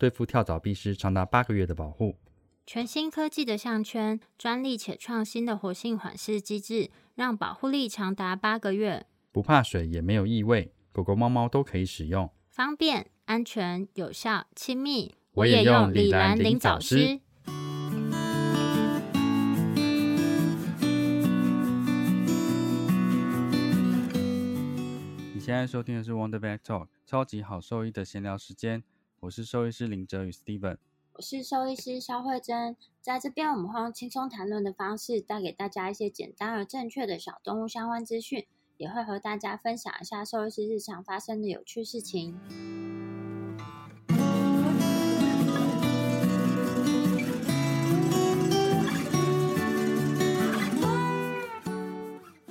对付跳蚤必施长达八个月的保护。全新科技的项圈，专利且创新的活性缓释机制，让保护力长达八个月。不怕水，也没有异味，狗狗、猫猫都可以使用，方便、安全、有效、亲密。我也用李兰林早师。你现在收听的是 Wonder Vet Talk，超级好兽医的闲聊时间。我是兽医师林哲宇 Steven，我是兽医师肖慧珍。在这边，我们会用轻松谈论的方式，带给大家一些简单而正确的小动物相关资讯。也会和大家分享一下兽医师日常发生的有趣事情。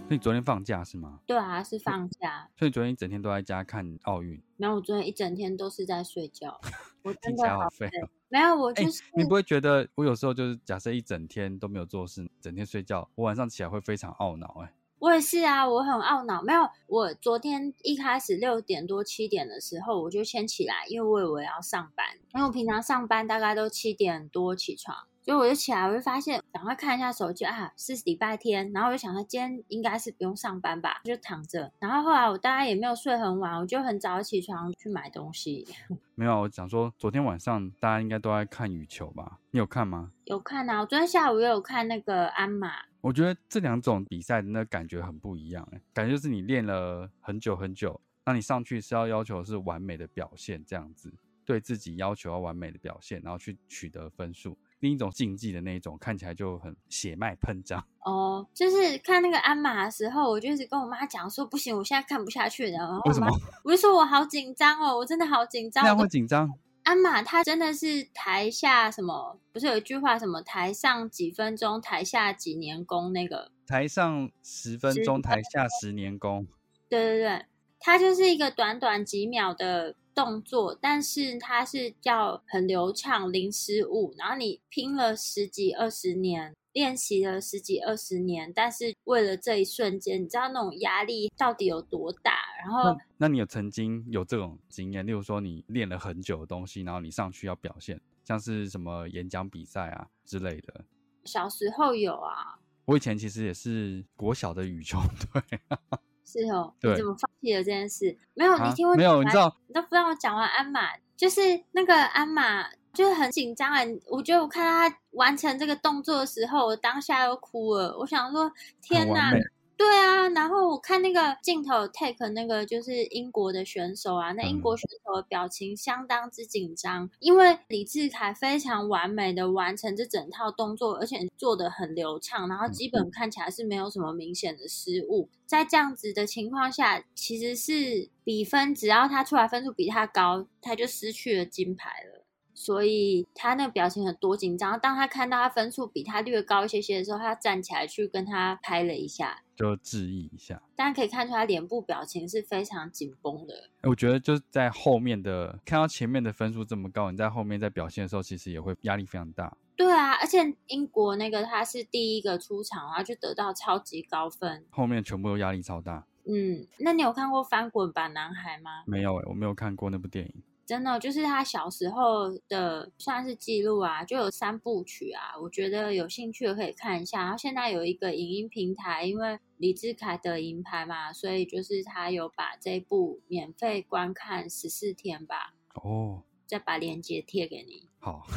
所以昨天放假是吗？对啊，是放假。所以昨天一整天都在家看奥运。没有，我昨天一整天都是在睡觉。我听起来好废。没有，我就是。你不会觉得我有时候就是假设一整天都没有做事，整天睡觉，我晚上起来会非常懊恼哎。我也是啊，我很懊恼。没有，我昨天一开始六点多七点的时候，我就先起来，因为我以为要上班。因为我平常上班大概都七点多起床，所以我就起来，我就发现赶快看一下手机啊，是礼拜天。然后我就想说，今天应该是不用上班吧，就躺着。然后后来我大概也没有睡很晚，我就很早起床去买东西。没有，我想说，昨天晚上大家应该都在看羽球吧？你有看吗？有看啊，我昨天下午也有看那个鞍马。我觉得这两种比赛的那感觉很不一样，哎，感觉就是你练了很久很久，那你上去是要要求是完美的表现，这样子对自己要求要完美的表现，然后去取得分数。另一种竞技的那一种看起来就很血脉喷张。哦，就是看那个鞍马的时候，我就一直跟我妈讲说，不行，我现在看不下去了。为什么？我就说我好紧张哦，我真的好紧张。那样会紧张。鞍马它真的是台下什么？不是有一句话什么？台上几分钟，台下几年功？那个台上十分钟，台下十年功。对对对，它就是一个短短几秒的动作，但是它是叫很流畅，零失误。然后你拼了十几二十年。练习了十几二十年，但是为了这一瞬间，你知道那种压力到底有多大？然后，那你有曾经有这种经验？例如说，你练了很久的东西，然后你上去要表现，像是什么演讲比赛啊之类的。小时候有啊，我以前其实也是国小的羽球队。是哦，对怎么放弃了这件事？没有，你听我没有？你知道，你都不让我讲完鞍马，就是那个鞍马。就是很紧张啊，我觉得我看到他完成这个动作的时候，我当下都哭了。我想说，天哪，对啊。然后我看那个镜头 take 那个就是英国的选手啊，那英国选手的表情相当之紧张，因为李志凯非常完美的完成这整套动作，而且做的很流畅，然后基本看起来是没有什么明显的失误。在这样子的情况下，其实是比分只要他出来分数比他高，他就失去了金牌了。所以他那个表情很多紧张。当他看到他分数比他略高一些些的时候，他站起来去跟他拍了一下，就致意一下。大家可以看出他脸部表情是非常紧绷的。我觉得就是在后面的看到前面的分数这么高，你在后面在表现的时候，其实也会压力非常大。对啊，而且英国那个他是第一个出场，然后就得到超级高分，后面全部都压力超大。嗯，那你有看过《翻滚吧，男孩》吗？没有诶，我没有看过那部电影。真的就是他小时候的算是记录啊，就有三部曲啊，我觉得有兴趣的可以看一下。然后现在有一个影音平台，因为李志凯的银牌嘛，所以就是他有把这部免费观看十四天吧。哦，再把链接贴给你。好，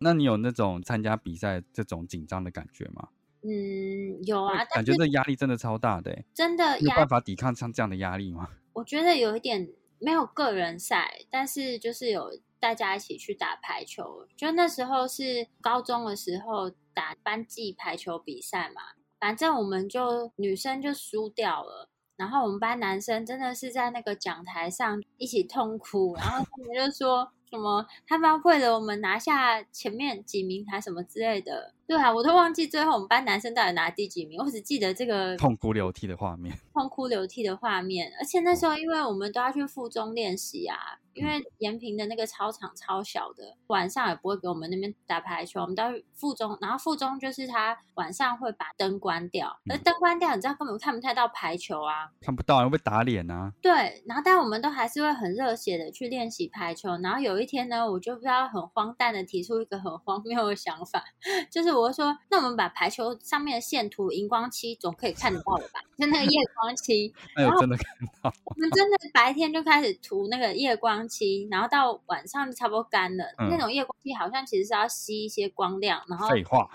那你有那种参加比赛这种紧张的感觉吗？嗯，有啊，感觉这压力真的超大的，真的有办法抵抗像这样的压力吗？我觉得有一点。没有个人赛，但是就是有大家一起去打排球。就那时候是高中的时候打班级排球比赛嘛，反正我们就女生就输掉了，然后我们班男生真的是在那个讲台上一起痛哭，然后他们就说什么他们为了我们拿下前面几名还什么之类的。对啊，我都忘记最后我们班男生到底拿第几名，我只记得这个痛哭流涕的画面，痛哭流涕的画面。而且那时候因为我们都要去附中练习啊，因为延平的那个操场超小的，晚上也不会给我们那边打排球，我们到附中，然后附中就是他晚上会把灯关掉，而灯关掉，你知道根本看不太到排球啊，看不到会被打脸啊。对，然后但我们都还是会很热血的去练习排球。然后有一天呢，我就不知道很荒诞的提出一个很荒谬的想法，就是。我说，那我们把排球上面的线涂荧光漆，总可以看得到了吧？就那个夜光漆，然后真的看到。我们真的白天就开始涂那个夜光漆，然后到晚上就差不多干了。那种夜光漆好像其实是要吸一些光亮，然后废话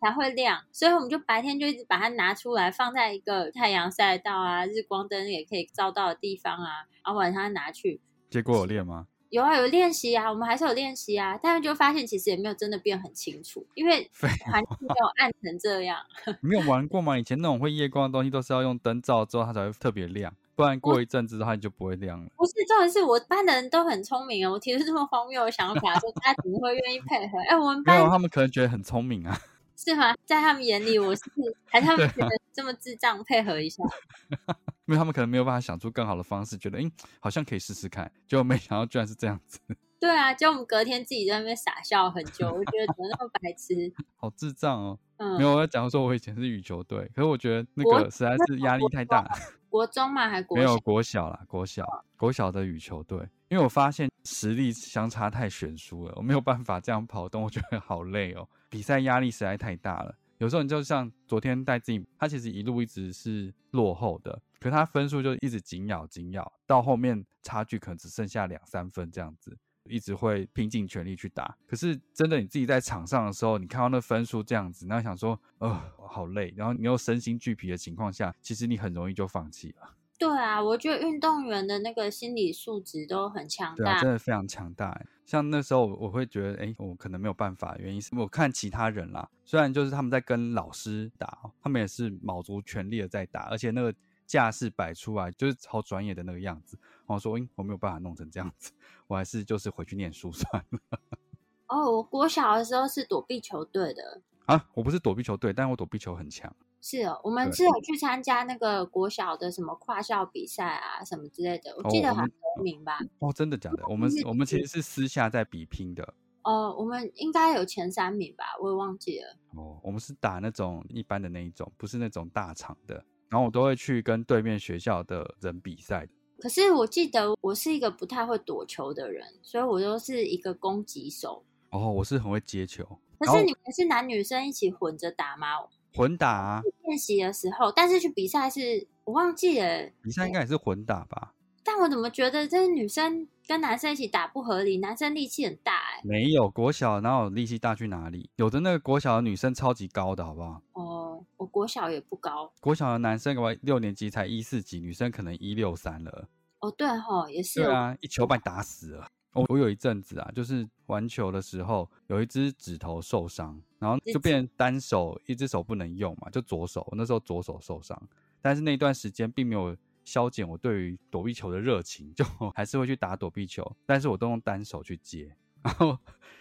才会亮。所以我们就白天就一直把它拿出来，放在一个太阳晒到啊，日光灯也可以照到的地方啊，然后晚上拿去。结果有练吗？有啊，有练习啊，我们还是有练习啊，但是就发现其实也没有真的变很清楚，因为环境没有暗成这样。没有玩过吗？以前那种会夜光的东西都是要用灯照之后它才会特别亮，不然过一阵子的话就不会亮了。不是，重点是我班的人都很聪明啊，我提出这么荒谬的想法，说大家怎么会愿意配合？哎，我们班没有，他们可能觉得很聪明啊。是吗？在他们眼里，我是还他们觉得这么智障，配合一下。因为他们可能没有办法想出更好的方式，觉得哎，好像可以试试看，结果没想到居然是这样子。对啊，就我们隔天自己在那边傻笑很久，我觉得怎么那么白痴，好智障哦。嗯，没有，我要讲说我以前是羽球队，可是我觉得那个实在是压力太大。国中嘛，还国没有国小啦，国小国小的羽球队，因为我发现实力相差太悬殊了，我没有办法这样跑动，我觉得好累哦。比赛压力实在太大了，有时候你就像昨天戴自己，他其实一路一直是落后的，可他分数就一直紧咬紧咬，到后面差距可能只剩下两三分这样子，一直会拼尽全力去打。可是真的你自己在场上的时候，你看到那分数这样子，那想说，呃，好累，然后你又身心俱疲的情况下，其实你很容易就放弃了。对啊，我觉得运动员的那个心理素质都很强大，真的非常强大。像那时候我会觉得，哎，我可能没有办法，原因是我看其他人啦，虽然就是他们在跟老师打，他们也是卯足全力的在打，而且那个架势摆出来就是超专业的那个样子。我说，嗯，我没有办法弄成这样子，我还是就是回去念书算了。哦，我国小的时候是躲避球队的啊，我不是躲避球队，但我躲避球很强。是哦，我们是有去参加那个国小的什么跨校比赛啊，什么之类的。我记得很得名吧？哦，真的假的？我们我们其实是私下在比拼的。哦，我们应该有前三名吧？我也忘记了。哦，我们是打那种一般的那一种，不是那种大场的。然后我都会去跟对面学校的人比赛的。可是我记得我是一个不太会躲球的人，所以我都是一个攻击手。哦，我是很会接球。可是你们是男女生一起混着打吗？混打啊练习的时候，但是去比赛是我忘记了。比赛应该也是混打吧？但我怎么觉得这女生跟男生一起打不合理？男生力气很大哎。没有国小哪有力气大去哪里？有的那个国小的女生超级高的，好不好？哦，我国小也不高。国小的男生我六年级才一四级，女生可能一六三了。哦，对哈，也是。对啊，一球把你打死了。我我有一阵子啊，就是玩球的时候有一只指头受伤，然后就变成单手一只手不能用嘛，就左手。我那时候左手受伤，但是那段时间并没有消减我对于躲避球的热情，就还是会去打躲避球，但是我都用单手去接。然后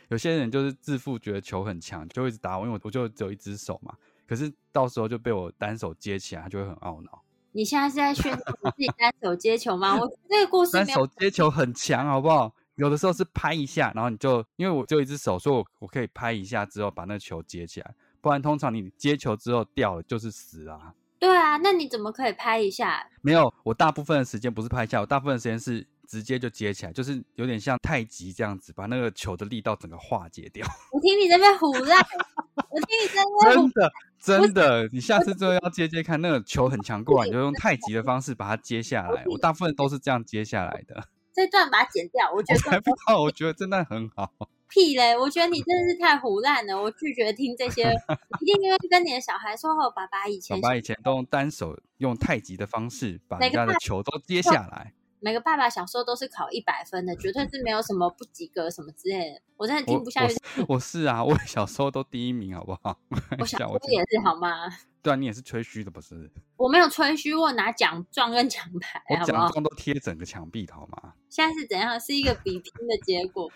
有些人就是自负觉得球很强，就一直打我，因为我我就只有一只手嘛。可是到时候就被我单手接起来，他就会很懊恼。你现在是在宣传自己单手接球吗？我这个故事单手接球很强，好不好？有的时候是拍一下，然后你就因为我就一只手，所以我我可以拍一下之后把那个球接起来，不然通常你接球之后掉了就是死啊。对啊，那你怎么可以拍一下？没有，我大部分的时间不是拍一下，我大部分时间是直接就接起来，就是有点像太极这样子，把那个球的力道整个化解掉。我听你这边胡乱，我听你这边真的真的，你下次之后要接接看，那个球很强过来，你就用太极的方式把它接下来。我大部分都是这样接下来的。这段把它剪掉，我觉得还不好，我觉得真的很好。屁嘞！我觉得你真的是太胡乱了，我拒绝听这些。一定因为跟你的小孩说，哦，爸爸以前，爸爸以前都用单手用太极的方式把人家的球都接下来。每个爸爸小时候都是考一百分的，绝对是没有什么不及格什么之类的。我真的听不下去。我是啊，我小时候都第一名，好不好？我小时候也是，好吗？对啊，你也是吹嘘的不是？我没有吹嘘，我拿奖状跟奖牌，我？奖状都贴整个墙壁的好吗？现在是怎样？是一个比拼的结果。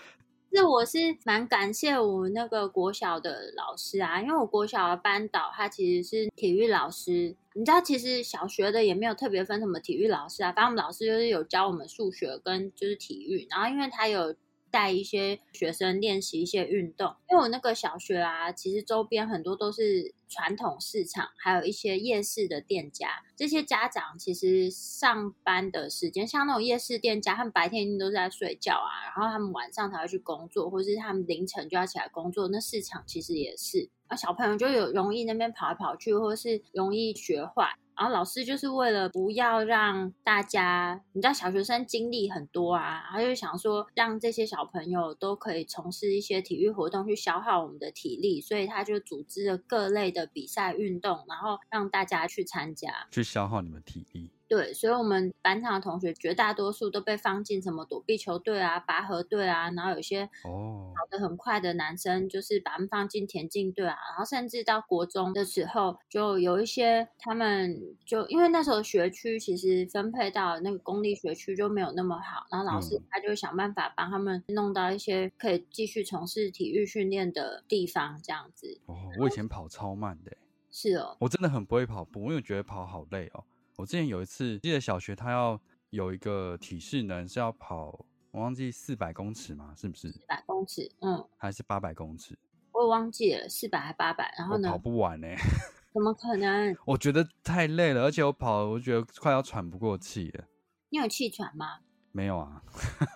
是我是蛮感谢我那个国小的老师啊，因为我国小的班导他其实是体育老师。你知道，其实小学的也没有特别分什么体育老师啊，反正我们老师就是有教我们数学跟就是体育，然后因为他有。带一些学生练习一些运动，因为我那个小学啊，其实周边很多都是传统市场，还有一些夜市的店家。这些家长其实上班的时间，像那种夜市店家，他们白天一定都在睡觉啊，然后他们晚上才会去工作，或是他们凌晨就要起来工作。那市场其实也是，啊，小朋友就有容易那边跑来跑去，或是容易学坏。然后老师就是为了不要让大家，你知道小学生经历很多啊，他就想说让这些小朋友都可以从事一些体育活动去消耗我们的体力，所以他就组织了各类的比赛运动，然后让大家去参加，去消耗你们体力。对，所以，我们班上的同学绝大多数都被放进什么躲避球队啊、拔河队啊，然后有些哦跑得很快的男生，就是把他们放进田径队啊，然后甚至到国中的时候，就有一些他们就因为那时候学区其实分配到那个公立学区就没有那么好，然后老师他就想办法帮他们弄到一些可以继续从事体育训练的地方，这样子。哦，我以前跑超慢的，是哦，我真的很不会跑步，因为觉得跑好累哦。我之前有一次记得小学，他要有一个体适能是要跑，我忘记四百公尺嘛，是不是？四百公尺，嗯，还是八百公尺？我也忘记了，四百还八百？然后呢？跑不完呢？怎么可能？我觉得太累了，而且我跑，我觉得快要喘不过气了。你有气喘吗？没有啊，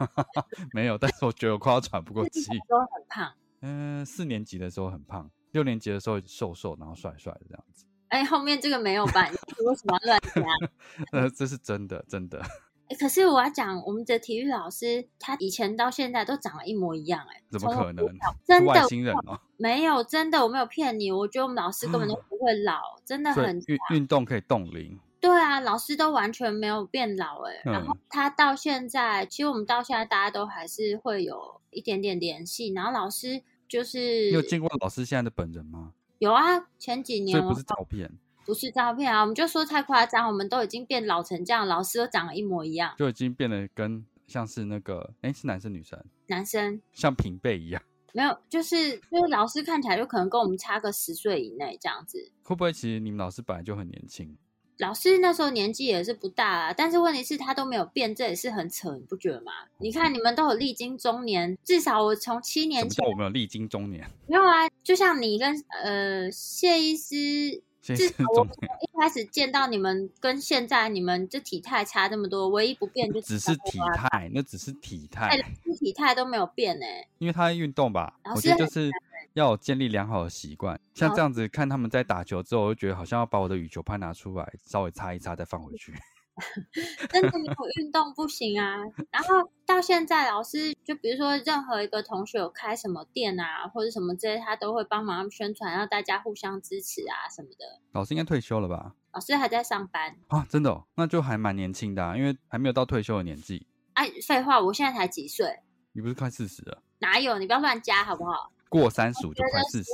没有。但是我觉得我快要喘不过气。都很胖。嗯，四年级的时候很胖，六年级的时候瘦瘦，然后帅帅的这样子。哎，后面这个没有吧？你为什么乱讲？呃，这是真的，真的。哎，可是我要讲，我们的体育老师，他以前到现在都长得一模一样，哎，怎么可能？真的外星人哦？没有，真的，我没有骗你。我觉得我们老师根本就不会老，真的很运运动可以冻龄。对啊，老师都完全没有变老，哎。然后他到现在，其实我们到现在大家都还是会有一点点联系。然后老师就是，你有见过老师现在的本人吗？有啊，前几年。所以不是照片。不是照片啊，我们就说太夸张，我们都已经变老成这样，老师都长得一模一样，就已经变得跟像是那个，哎，是男生女生？男生，像平辈一样。没有，就是就是老师看起来就可能跟我们差个十岁以内这样子。会不会其实你们老师本来就很年轻？老师那时候年纪也是不大啊，但是问题是他都没有变，这也是很扯，你不觉得吗？你看你们都有历经中年，至少我从七年前我没有历经中年，没有啊？就像你跟呃谢医师。至少我一开始见到你们跟现在你们这体态差这么多，唯一不变就只是体态，那只是体态，体态都没有变呢。因为他在运动吧，我觉得就是要建立良好的习惯。像这样子看他们在打球之后，我就觉得好像要把我的羽球拍拿出来，稍微擦一擦再放回去。真的没有运动不行啊！然后到现在，老师就比如说任何一个同学有开什么店啊，或者什么这些，他都会帮忙宣传，让大家互相支持啊什么的。老师应该退休了吧？老师还在上班啊？真的？那就还蛮年轻的，啊因为还没有到退休的年纪。哎，废话，我现在才几岁？你不是快四十了？哪有？你不要乱加好不好？过三十五就快四十。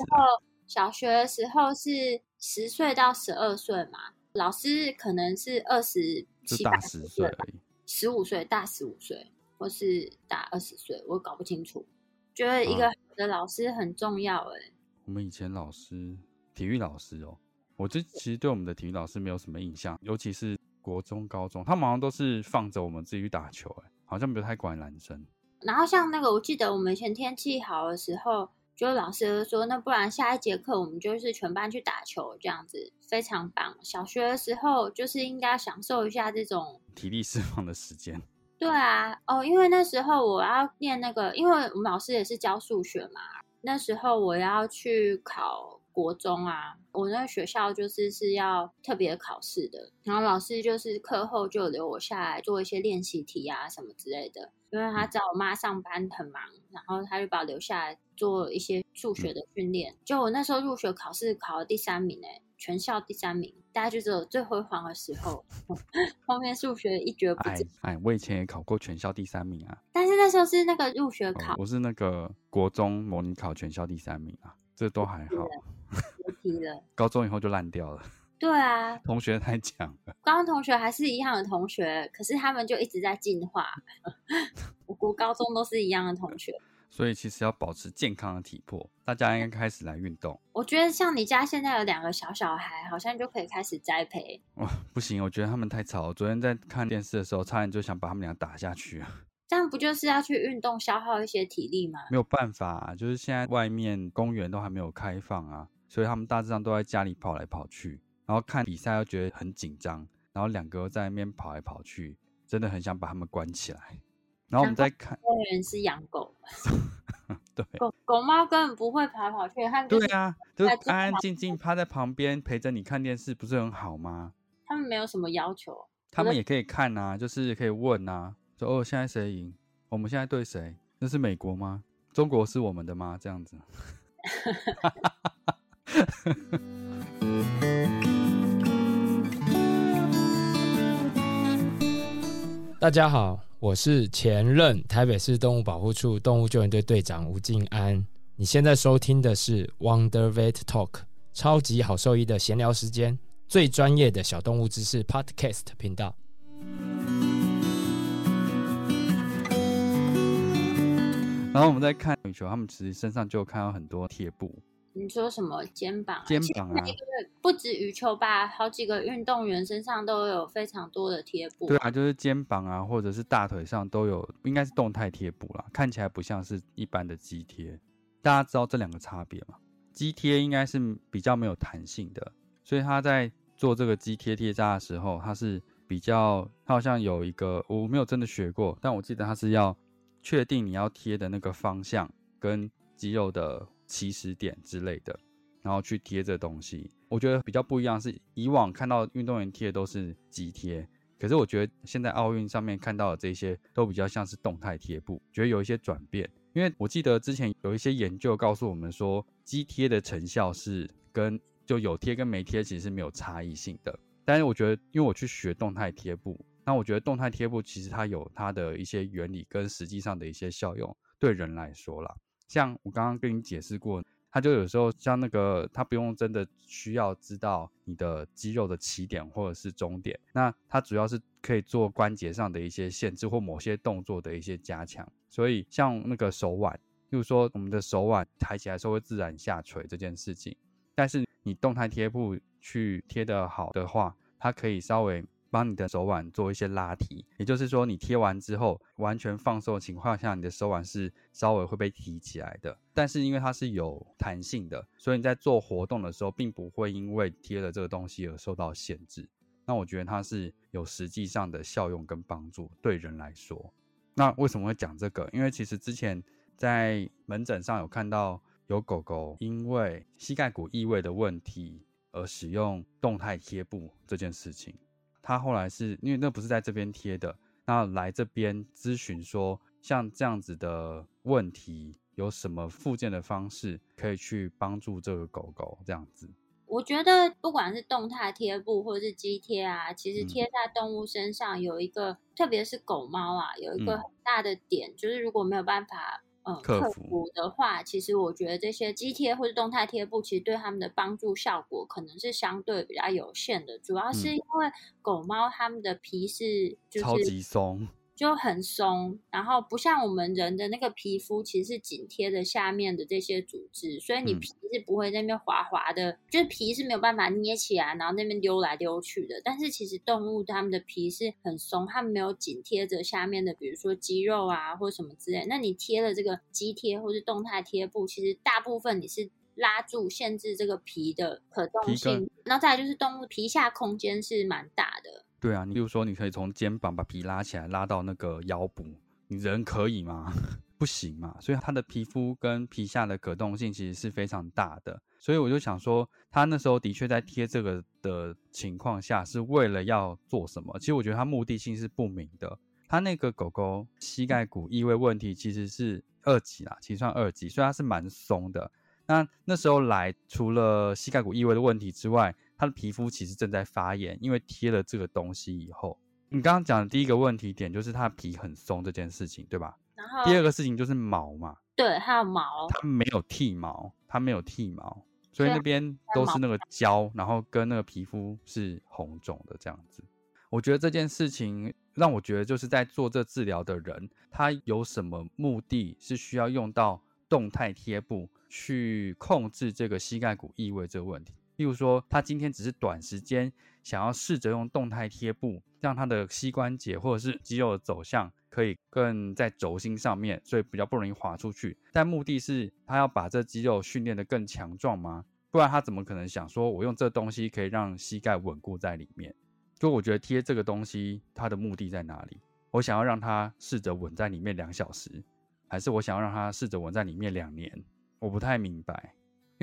小学的时候是十岁到十二岁嘛？老师可能是二十。七八十岁而已，十五岁大十五岁，或是大二十岁，我搞不清楚。觉得一个好的老师很重要哎。我们以前老师，体育老师哦，我这其实对我们的体育老师没有什么印象，尤其是国中、高中，他们好像都是放着我们自己去打球，哎，好像不太管男生。然后像那个，我记得我们以前天气好的时候。就老师说，那不然下一节课我们就是全班去打球，这样子非常棒。小学的时候就是应该享受一下这种 体力释放的时间。对啊，哦，因为那时候我要念那个，因为我们老师也是教数学嘛。那时候我要去考国中啊，我那个学校就是是要特别考试的，然后老师就是课后就留我下来做一些练习题啊什么之类的。因为他知道我妈上班很忙，然后他就把我留下来做一些数学的训练。就我那时候入学考试考了第三名诶，全校第三名，大家就只有最辉煌的时候，后面数学一蹶不振。哎，我以前也考过全校第三名啊，但是那时候是那个入学考，我是那个国中模拟考全校第三名啊，这都还好。别提了，高中以后就烂掉了。对啊，同学太强了。高中同学还是一样的同学，可是他们就一直在进化。我国高中都是一样的同学，所以其实要保持健康的体魄，大家应该开始来运动。我觉得像你家现在有两个小小孩，好像就可以开始栽培。哇，不行，我觉得他们太吵。昨天在看电视的时候，差点就想把他们俩打下去。这样不就是要去运动，消耗一些体力吗？没有办法，就是现在外面公园都还没有开放啊，所以他们大致上都在家里跑来跑去，然后看比赛又觉得很紧张，然后两个在那边跑来跑去，真的很想把他们关起来。然后我们再看，公园是养狗，对，狗狗猫根本不会跑来跑去，它对啊，就安安静静趴在旁边陪着你看电视，不是很好吗？他们没有什么要求，他们也可以看啊，就是可以问啊。说哦，现在谁赢？我们现在对谁？那是美国吗？中国是我们的吗？这样子。大家好，我是前任台北市动物保护处动物救援队队长吴静安。你现在收听的是 Wonder Vet Talk，超级好兽医的闲聊时间，最专业的小动物知识 Podcast 频道。然后我们再看羽球，他们其实身上就看到很多贴布。你说什么肩膀？肩膀啊，不止羽球吧，好几个运动员身上都有非常多的贴布。对啊，就是肩膀啊，或者是大腿上都有，应该是动态贴布啦，看起来不像是一般的肌贴。大家知道这两个差别吗？肌贴应该是比较没有弹性的，所以他在做这个肌贴贴扎的时候，他是比较，他好像有一个我没有真的学过，但我记得他是要。确定你要贴的那个方向跟肌肉的起始点之类的，然后去贴这东西。我觉得比较不一样是，以往看到运动员贴的都是肌贴，可是我觉得现在奥运上面看到的这些都比较像是动态贴布，觉得有一些转变。因为我记得之前有一些研究告诉我们说，肌贴的成效是跟就有贴跟没贴其实是没有差异性的。但是我觉得，因为我去学动态贴布。那我觉得动态贴布其实它有它的一些原理跟实际上的一些效用，对人来说啦，像我刚刚跟你解释过，它就有时候像那个，它不用真的需要知道你的肌肉的起点或者是终点，那它主要是可以做关节上的一些限制或某些动作的一些加强。所以像那个手腕，例如说我们的手腕抬起来时候会自然下垂这件事情，但是你动态贴布去贴的好的话，它可以稍微。帮你的手腕做一些拉提，也就是说，你贴完之后完全放松的情况下，你的手腕是稍微会被提起来的。但是因为它是有弹性的，所以你在做活动的时候，并不会因为贴了这个东西而受到限制。那我觉得它是有实际上的效用跟帮助，对人来说。那为什么会讲这个？因为其实之前在门诊上有看到有狗狗因为膝盖骨异位的问题而使用动态贴布这件事情。他后来是因为那不是在这边贴的，那来这边咨询说，像这样子的问题，有什么附件的方式可以去帮助这个狗狗这样子？我觉得不管是动态贴布或者是肌贴啊，其实贴在动物身上有一个，特别是狗猫啊，有一个很大的点，就是如果没有办法。嗯，客服的话，其实我觉得这些肌贴或者动态贴布，其实对他们的帮助效果可能是相对比较有限的，主要是因为狗猫它们的皮是超级松。就很松，然后不像我们人的那个皮肤，其实是紧贴着下面的这些组织，所以你皮是不会那边滑滑的，就是皮是没有办法捏起来，然后那边溜来溜去的。但是其实动物它们的皮是很松，它们没有紧贴着下面的，比如说肌肉啊或什么之类。那你贴了这个肌贴或是动态贴布，其实大部分你是拉住限制这个皮的可动性，然后再来就是动物皮下空间是蛮大的。对啊，你比如说，你可以从肩膀把皮拉起来，拉到那个腰部，你人可以吗？不行嘛。所以它的皮肤跟皮下的可动性其实是非常大的。所以我就想说，他那时候的确在贴这个的情况下，是为了要做什么？其实我觉得他目的性是不明的。他那个狗狗膝盖骨异位问题其实是二级啦，其实算二级，所以它是蛮松的。那那时候来，除了膝盖骨异位的问题之外，它的皮肤其实正在发炎，因为贴了这个东西以后，你刚刚讲的第一个问题点就是他皮很松这件事情，对吧？然后第二个事情就是毛嘛，对，他有毛，他没有剃毛，他没有剃毛，所以那边都是那个胶，然后跟那个皮肤是红肿的这样子。我觉得这件事情让我觉得就是在做这治疗的人，他有什么目的是需要用到动态贴布去控制这个膝盖骨异位这个问题。例如说，他今天只是短时间想要试着用动态贴布，让他的膝关节或者是肌肉的走向可以更在轴心上面，所以比较不容易滑出去。但目的是他要把这肌肉训练得更强壮吗？不然他怎么可能想说我用这东西可以让膝盖稳固在里面？所以我觉得贴这个东西，它的目的在哪里？我想要让它试着稳在里面两小时，还是我想要让它试着稳在里面两年？我不太明白。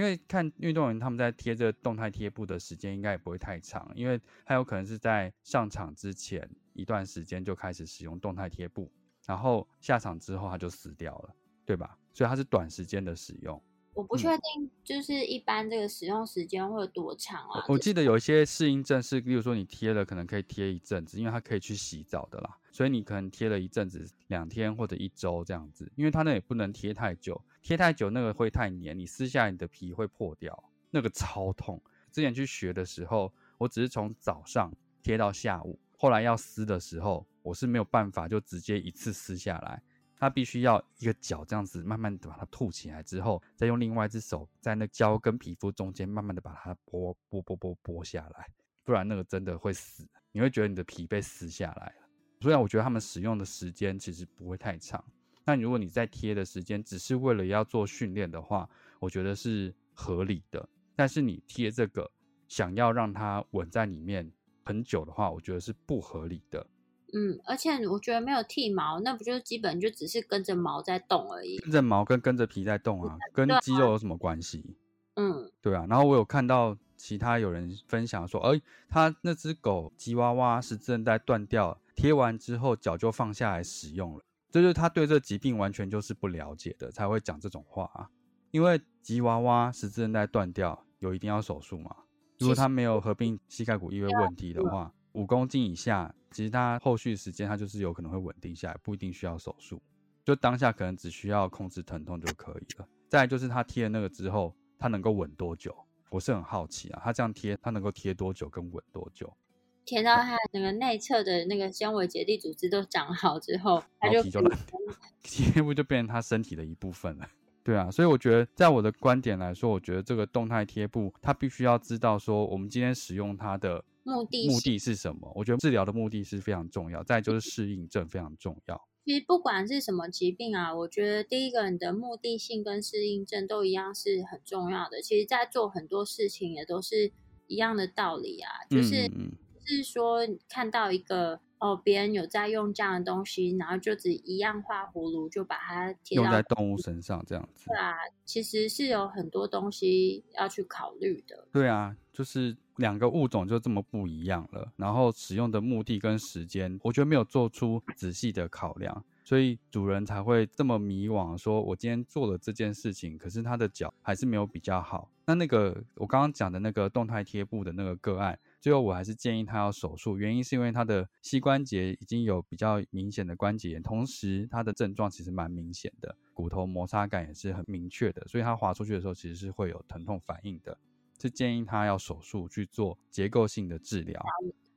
因为看运动员他们在贴这个动态贴布的时间应该也不会太长，因为他有可能是在上场之前一段时间就开始使用动态贴布，然后下场之后他就死掉了，对吧？所以它是短时间的使用。我不确定，就是一般这个使用时间会有多长啊？我记得有一些适应症是，例如说你贴了可能可以贴一阵子，因为它可以去洗澡的啦，所以你可能贴了一阵子，两天或者一周这样子，因为它那也不能贴太久，贴太久那个会太黏，你撕下来你的皮会破掉，那个超痛。之前去学的时候，我只是从早上贴到下午，后来要撕的时候，我是没有办法就直接一次撕下来。它必须要一个脚这样子慢慢的把它吐起来之后，再用另外一只手在那胶跟皮肤中间慢慢的把它剥剥剥剥剥下来，不然那个真的会死，你会觉得你的皮被撕下来了。所以我觉得他们使用的时间其实不会太长。那如果你在贴的时间只是为了要做训练的话，我觉得是合理的。但是你贴这个想要让它稳在里面很久的话，我觉得是不合理的。嗯，而且我觉得没有剃毛，那不就是基本就只是跟着毛在动而已？跟着毛跟跟着皮在动啊，跟肌肉有什么关系？嗯，对啊。然后我有看到其他有人分享说，哎，他那只狗吉娃娃十字韧带断掉，贴完之后脚就放下来使用了，这就是他对这疾病完全就是不了解的才会讲这种话啊。因为吉娃娃十字韧带断掉有一定要手术嘛？如果他没有合并膝盖骨异位问题的话。五公斤以下，其实他后续时间他就是有可能会稳定下来，不一定需要手术，就当下可能只需要控制疼痛就可以了。再就是他贴了那个之后，他能够稳多久？我是很好奇啊，他这样贴，他能够贴多久跟稳多久？贴到它那个内侧的那个纤维结缔组织都长好之后，它就皮就烂掉，贴布就变成它身体的一部分了。对啊，所以我觉得，在我的观点来说，我觉得这个动态贴布，它必须要知道说，我们今天使用它的。目的目的是什么？我觉得治疗的目的是非常重要。再就是适应症非常重要。其实不管是什么疾病啊，我觉得第一个你的目的性跟适应症都一样是很重要的。其实，在做很多事情也都是一样的道理啊，就是是说看到一个哦，别人有在用这样的东西，然后就只一样画葫芦就把它贴用在动物身上这样子。对啊，其实是有很多东西要去考虑的。对啊，就是。两个物种就这么不一样了，然后使用的目的跟时间，我觉得没有做出仔细的考量，所以主人才会这么迷惘，说我今天做了这件事情，可是他的脚还是没有比较好。那那个我刚刚讲的那个动态贴布的那个个案，最后我还是建议他要手术，原因是因为他的膝关节已经有比较明显的关节炎，同时他的症状其实蛮明显的，骨头摩擦感也是很明确的，所以他滑出去的时候其实是会有疼痛反应的。是建议他要手术去做结构性的治疗。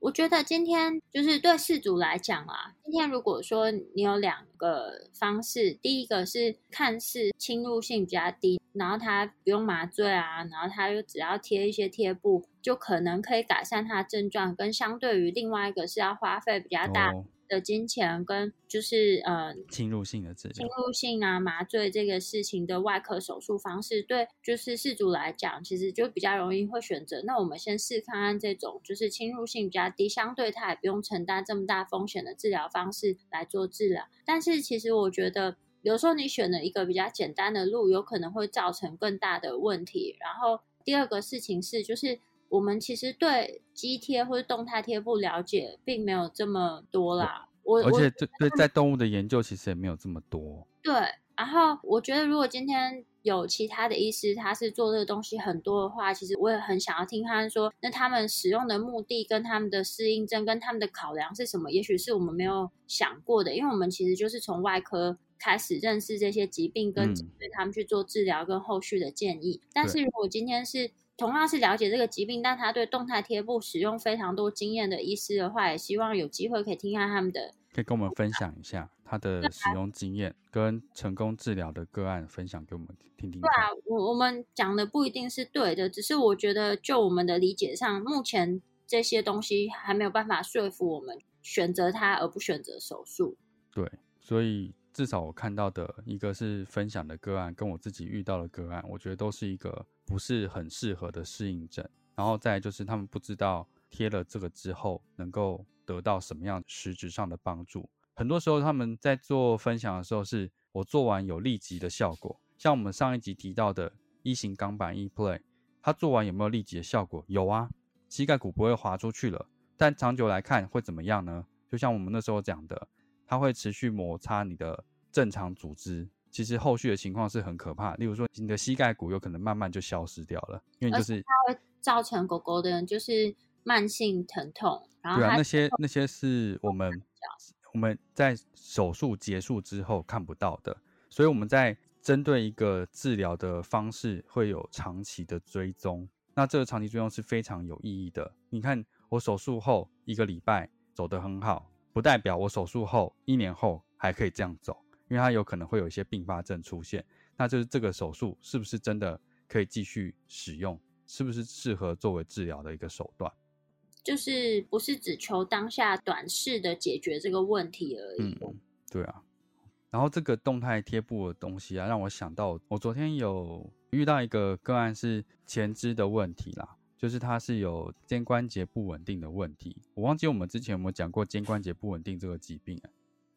我觉得今天就是对事主来讲啊，今天如果说你有两个方式，第一个是看似侵入性比较低，然后他不用麻醉啊，然后他又只要贴一些贴布，就可能可以改善他的症状，跟相对于另外一个是要花费比较大。的金钱跟就是呃侵入性的治疗，侵入性啊麻醉这个事情的外科手术方式，对就是事主来讲，其实就比较容易会选择。那我们先试看看这种就是侵入性比较低，相对他也不用承担这么大风险的治疗方式来做治疗。但是其实我觉得，有时候你选了一个比较简单的路，有可能会造成更大的问题。然后第二个事情是，就是我们其实对肌贴或者动态贴不了解并没有这么多啦。我而且对对，在动物的研究其实也没有这么多。对，然后我觉得如果今天有其他的医师，他是做这个东西很多的话，其实我也很想要听他说，那他们使用的目的跟他们的适应症跟他们的考量是什么？也许是我们没有想过的，因为我们其实就是从外科。开始认识这些疾病，跟对他们去做治疗跟后续的建议。但是如果今天是同样是了解这个疾病，但他对动态贴布使用非常多经验的医师的话，也希望有机会可以听看他们的，可以跟我们分享一下他的使用经验跟成功治疗的个案，分享给我们听听。对啊，我我们讲的不一定是对的，只是我觉得就我们的理解上，目前这些东西还没有办法说服我们选择它而不选择手术。对，所以。至少我看到的一个是分享的个案，跟我自己遇到的个案，我觉得都是一个不是很适合的适应症。然后再就是他们不知道贴了这个之后能够得到什么样实质上的帮助。很多时候他们在做分享的时候，是我做完有立即的效果。像我们上一集提到的一型钢板 E Play，它做完有没有立即的效果？有啊，膝盖骨不会滑出去了。但长久来看会怎么样呢？就像我们那时候讲的。它会持续摩擦你的正常组织，其实后续的情况是很可怕。例如说，你的膝盖骨有可能慢慢就消失掉了，因为就是它会造成狗狗的就是慢性疼痛。然后对啊，那些那些是我们我们在手术结束之后看不到的，所以我们在针对一个治疗的方式会有长期的追踪。那这个长期追踪是非常有意义的。你看，我手术后一个礼拜走得很好。不代表我手术后一年后还可以这样走，因为它有可能会有一些并发症出现。那就是这个手术是不是真的可以继续使用，是不是适合作为治疗的一个手段？就是不是只求当下短视的解决这个问题而已。嗯，对啊。然后这个动态贴布的东西啊，让我想到我昨天有遇到一个个案是前肢的问题啦。就是它是有肩关节不稳定的问题，我忘记我们之前有没有讲过肩关节不稳定这个疾病啊？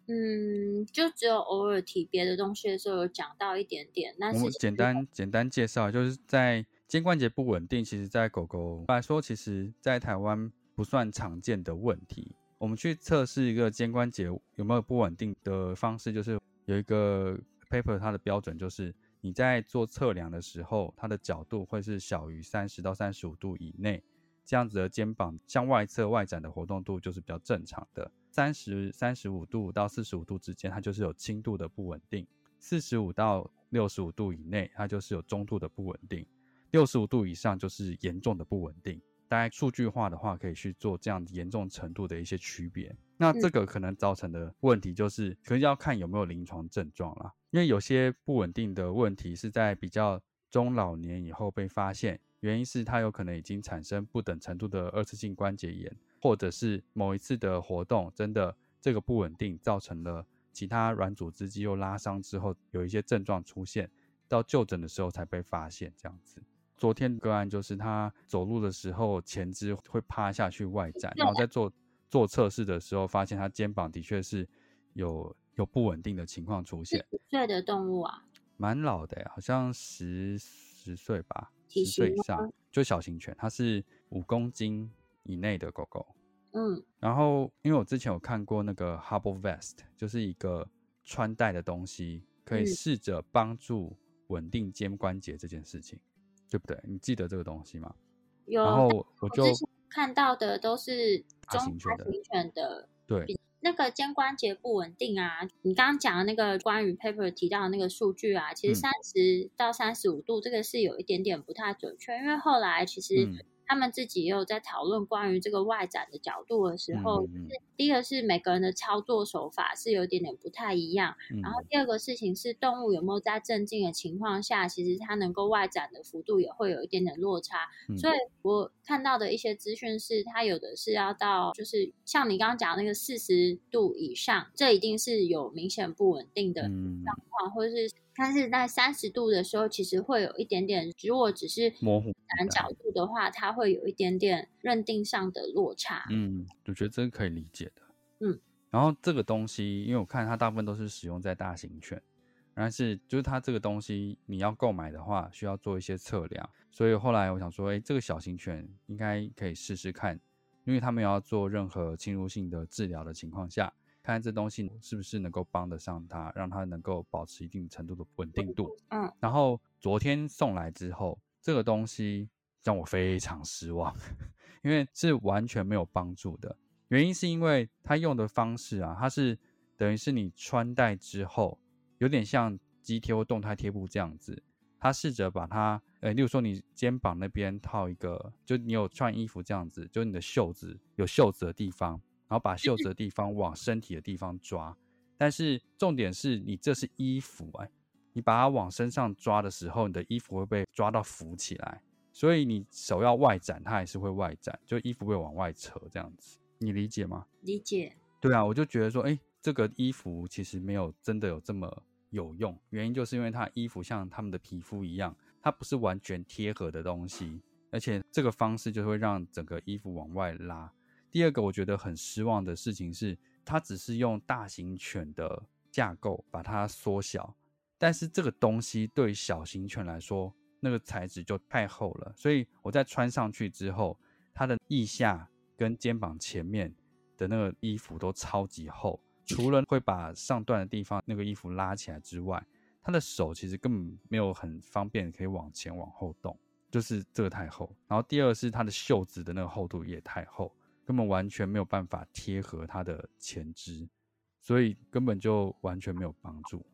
嗯，就只有偶尔提别的东西的时候有讲到一点点。那我简单简单介绍，就是在肩关节不稳定，其实在狗狗来说，其实在台湾不算常见的问题。我们去测试一个肩关节有没有不稳定的方式，就是有一个 paper，它的标准就是。你在做测量的时候，它的角度会是小于三十到三十五度以内，这样子的肩膀向外侧外展的活动度就是比较正常的。三十三十五度到四十五度之间，它就是有轻度的不稳定；四十五到六十五度以内，它就是有中度的不稳定；六十五度以上就是严重的不稳定。大概数据化的话，可以去做这样严重程度的一些区别。那这个可能造成的问题就是，可能要看有没有临床症状啦。因为有些不稳定的问题是在比较中老年以后被发现，原因是它有可能已经产生不等程度的二次性关节炎，或者是某一次的活动真的这个不稳定造成了其他软组织肌肉拉伤之后有一些症状出现，到就诊的时候才被发现这样子。昨天个案就是他走路的时候前肢会趴下去外展，然后再做做测试的时候发现他肩膀的确是有有不稳定的情况出现。几岁的动物啊？蛮老的，好像十十岁吧，十岁以上，就小型犬，它是五公斤以内的狗狗。嗯，然后因为我之前有看过那个 Hubble Vest，就是一个穿戴的东西，可以试着帮助稳定肩关节这件事情。对不对？你记得这个东西吗？有。然后我就看到的都是大型犬的。对。那个肩关节不稳定啊，你刚刚讲的那个关于 paper 提到的那个数据啊，其实三十到三十五度这个是有一点点不太准确，因为后来其实。他们自己也有在讨论关于这个外展的角度的时候，第一个是每个人的操作手法是有点点不太一样，然后第二个事情是动物有没有在镇静的情况下，其实它能够外展的幅度也会有一点点落差。所以我看到的一些资讯是，它有的是要到就是像你刚刚讲那个四十度以上，这一定是有明显不稳定的状况，或者是。但是在三十度的时候，其实会有一点点，如果只是模糊角度的话，它会有一点点认定上的落差。嗯，我觉得这个可以理解的。嗯，然后这个东西，因为我看它大部分都是使用在大型犬，但是就是它这个东西你要购买的话，需要做一些测量。所以后来我想说，哎，这个小型犬应该可以试试看，因为他们要做任何侵入性的治疗的情况下。看这东西是不是能够帮得上他，让他能够保持一定程度的稳定度。嗯，然后昨天送来之后，这个东西让我非常失望，因为是完全没有帮助的。原因是因为它用的方式啊，它是等于是你穿戴之后，有点像肌贴或动态贴布这样子。他试着把它，呃，例如说你肩膀那边套一个，就你有穿衣服这样子，就你的袖子有袖子的地方，然后把袖子的地方往身体的地方抓。但是重点是你这是衣服哎，你把它往身上抓的时候，你的衣服会被抓到浮起来，所以你手要外展，它还是会外展，就衣服会往外扯这样子，你理解吗？理解。对啊，我就觉得说，哎，这个衣服其实没有真的有这么。有用，原因就是因为它衣服像他们的皮肤一样，它不是完全贴合的东西，而且这个方式就会让整个衣服往外拉。第二个我觉得很失望的事情是，它只是用大型犬的架构把它缩小，但是这个东西对小型犬来说，那个材质就太厚了，所以我在穿上去之后，它的腋下跟肩膀前面的那个衣服都超级厚。除了会把上段的地方那个衣服拉起来之外，它的手其实根本没有很方便可以往前往后动，就是这个太厚。然后第二是它的袖子的那个厚度也太厚，根本完全没有办法贴合它的前肢，所以根本就完全没有帮助，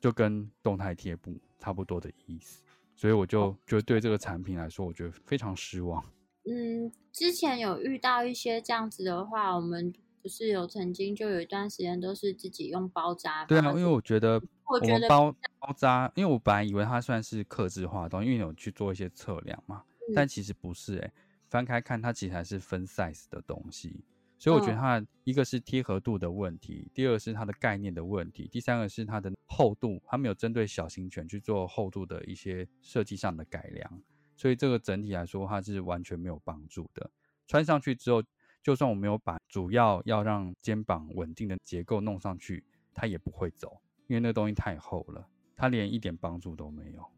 就跟动态贴布差不多的意思。所以我就觉得对这个产品来说，我觉得非常失望。嗯，之前有遇到一些这样子的话，我们。不是有曾经就有一段时间都是自己用包扎，对啊，因为我觉得我们包包扎，因为我本来以为它算是克制化的东西，因为有去做一些测量嘛，但其实不是哎，翻开看它其实还是分 size 的东西，所以我觉得它一个是贴合度的问题，第二是它的概念的问题，第三个是它的厚度，它没有针对小型犬去做厚度的一些设计上的改良，所以这个整体来说它是完全没有帮助的，穿上去之后。就算我没有把主要要让肩膀稳定的结构弄上去，它也不会走，因为那东西太厚了，它连一点帮助都没有。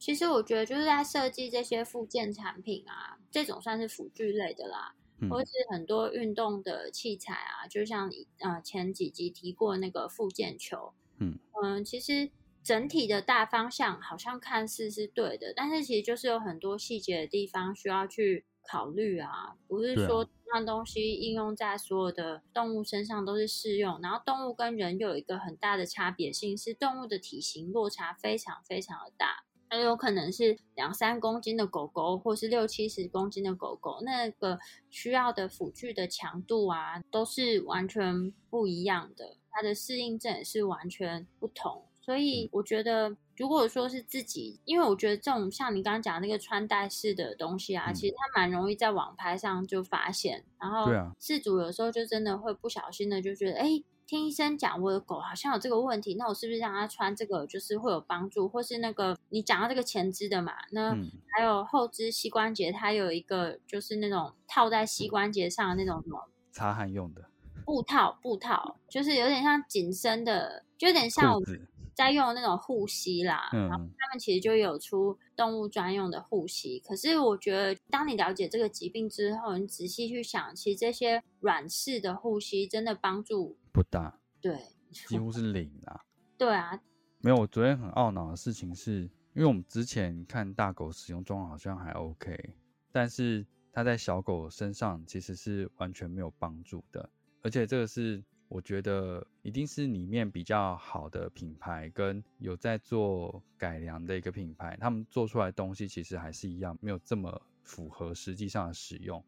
其实我觉得就是在设计这些附件产品啊，这种算是辅具类的啦，或是很多运动的器材啊，就像你呃前几集提过那个附件球，嗯嗯，其实整体的大方向好像看似是对的，但是其实就是有很多细节的地方需要去。考虑啊，不是说让东西应用在所有的动物身上都是适用。然后动物跟人又有一个很大的差别性，是动物的体型落差非常非常的大。那有可能是两三公斤的狗狗，或是六七十公斤的狗狗，那个需要的辅具的强度啊，都是完全不一样的。它的适应症也是完全不同。所以我觉得，如果说是自己，因为我觉得这种像你刚刚讲那个穿戴式的东西啊，其实它蛮容易在网拍上就发现。然后，事主有时候就真的会不小心的就觉得，哎，听医生讲我的狗好像有这个问题，那我是不是让它穿这个就是会有帮助？或是那个你讲到这个前肢的嘛，那还有后肢膝关节，它有一个就是那种套在膝关节上的那种什么擦汗用的布套，布套就是有点像紧身的，就有点像我们。在用那种护膝啦，然后他们其实就有出动物专用的护膝。可是我觉得，当你了解这个疾病之后，你仔细去想，其实这些软式的护膝真的帮助不大，对，几乎是零啦。对啊，没有。我昨天很懊恼的事情是，因为我们之前看大狗使用状况好像还 OK，但是它在小狗身上其实是完全没有帮助的，而且这个是。我觉得一定是里面比较好的品牌，跟有在做改良的一个品牌，他们做出来的东西其实还是一样，没有这么符合实际上的使用。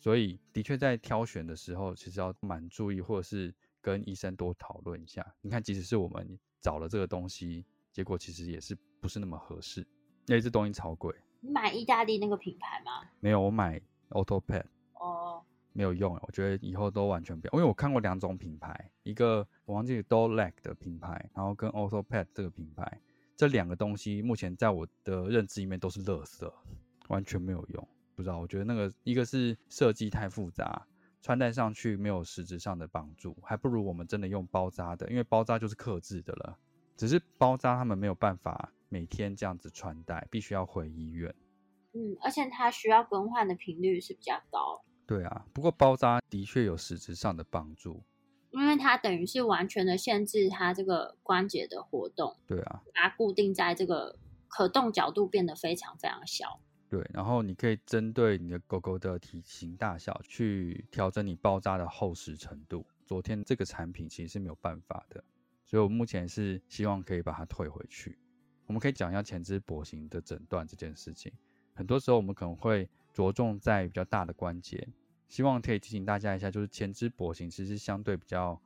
所以的确在挑选的时候，其实要蛮注意，或者是跟医生多讨论一下。你看，即使是我们找了这个东西，结果其实也是不是那么合适，因为这东西超贵。你买意大利那个品牌吗？没有，我买 AutoPad。没有用我觉得以后都完全不要，因为我看过两种品牌，一个我忘记 Doleg 的品牌，然后跟 AutoPad 这个品牌，这两个东西目前在我的认知里面都是垃圾，完全没有用。不知道，我觉得那个一个是设计太复杂，穿戴上去没有实质上的帮助，还不如我们真的用包扎的，因为包扎就是克制的了。只是包扎他们没有办法每天这样子穿戴，必须要回医院。嗯，而且它需要更换的频率是比较高。对啊，不过包扎的确有实质上的帮助，因为它等于是完全的限制它这个关节的活动。对啊，把它固定在这个可动角度变得非常非常小。对，然后你可以针对你的狗狗的体型大小去调整你包扎的厚实程度。昨天这个产品其实是没有办法的，所以我目前是希望可以把它退回去。我们可以讲一下前肢跛行的诊断这件事情。很多时候我们可能会着重在比较大的关节，希望可以提醒大家一下，就是前肢跛行其实相对比较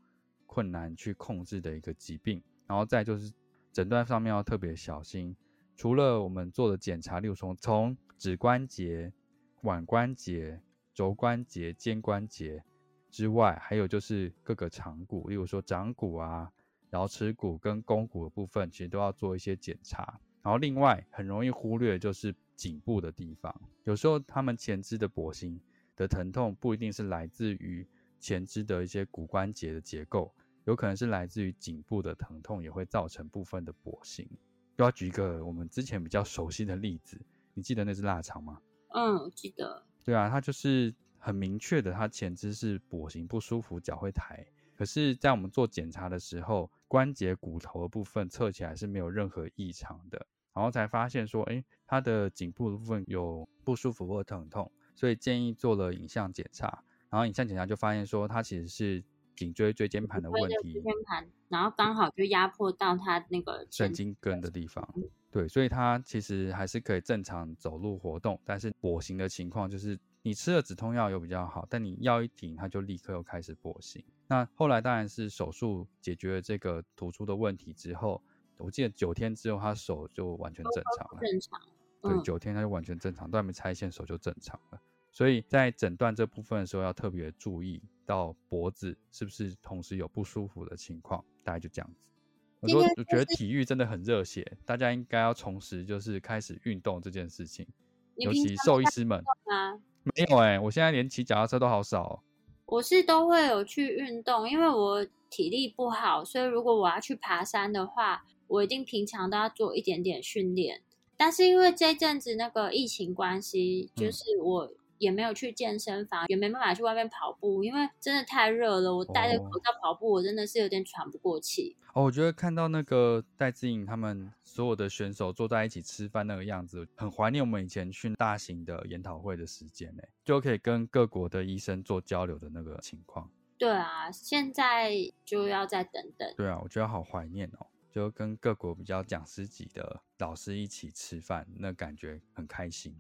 困难去控制的一个疾病。然后再就是诊断上面要特别小心，除了我们做的检查，例如从从指关节、腕关节、肘关节、肩关节之外，还有就是各个长骨，例如说掌骨啊。桡尺骨跟肱骨的部分，其实都要做一些检查。然后另外很容易忽略就是颈部的地方，有时候他们前肢的跛行的疼痛不一定是来自于前肢的一些骨关节的结构，有可能是来自于颈部的疼痛，也会造成部分的跛行。又要举一个我们之前比较熟悉的例子，你记得那只腊肠吗？嗯，记得。对啊，它就是很明确的，它前肢是跛行不舒服，脚会抬。可是，在我们做检查的时候，关节骨头的部分测起来是没有任何异常的，然后才发现说，哎，他的颈部的部分有不舒服或疼痛，所以建议做了影像检查，然后影像检查就发现说，他其实是颈椎椎间盘的问题，椎间盘，然后刚好就压迫到他那个神经根的地方，对，所以他其实还是可以正常走路活动，但是跛行的情况就是。你吃了止痛药有比较好，但你药一停，他就立刻又开始跛行。那后来当然是手术解决了这个突出的问题之后，我记得九天之后，他手就完全正常了。正常。对，九天他就完全正常，都还没拆线，手就正常了。所以在诊断这部分的时候，要特别注意到脖子是不是同时有不舒服的情况。大概就这样子。我说，我觉得体育真的很热血，大家应该要重拾就是开始运动这件事情，尤其兽医师们。没有哎，我现在连骑脚踏车都好少。我是都会有去运动，因为我体力不好，所以如果我要去爬山的话，我一定平常都要做一点点训练。但是因为这阵子那个疫情关系，就是我。也没有去健身房，也没办法去外面跑步，因为真的太热了。我戴着口罩跑步，我真的是有点喘不过气。哦，我觉得看到那个戴志颖他们所有的选手坐在一起吃饭那个样子，很怀念我们以前去大型的研讨会的时间呢，就可以跟各国的医生做交流的那个情况。对啊，现在就要再等等。对啊，我觉得好怀念哦，就跟各国比较讲师级的老师一起吃饭，那感觉很开心。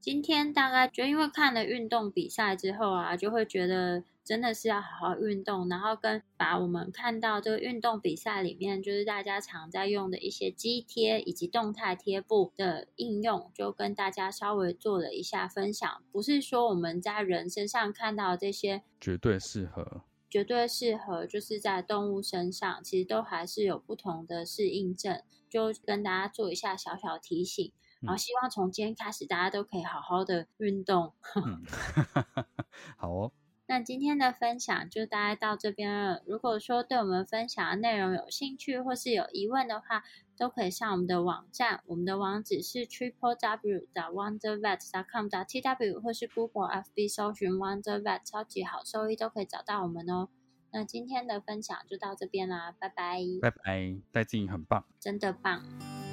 今天大概就因为看了运动比赛之后啊，就会觉得真的是要好好运动，然后跟把我们看到这个运动比赛里面，就是大家常在用的一些肌贴以及动态贴布的应用，就跟大家稍微做了一下分享。不是说我们在人身上看到这些绝对适合，绝对适合，就是在动物身上，其实都还是有不同的适应症，就跟大家做一下小小提醒。然后希望从今天开始，大家都可以好好的运动。好哦。那今天的分享就大概到这边了。如果说对我们分享的内容有兴趣或是有疑问的话，都可以上我们的网站，我们的网址是 triple w 的 wondervet dot com dot tw，或是 Google FB 搜寻 wondervet 超级好收益都可以找到我们哦。那今天的分享就到这边啦，拜拜。拜拜，戴静很棒，真的棒。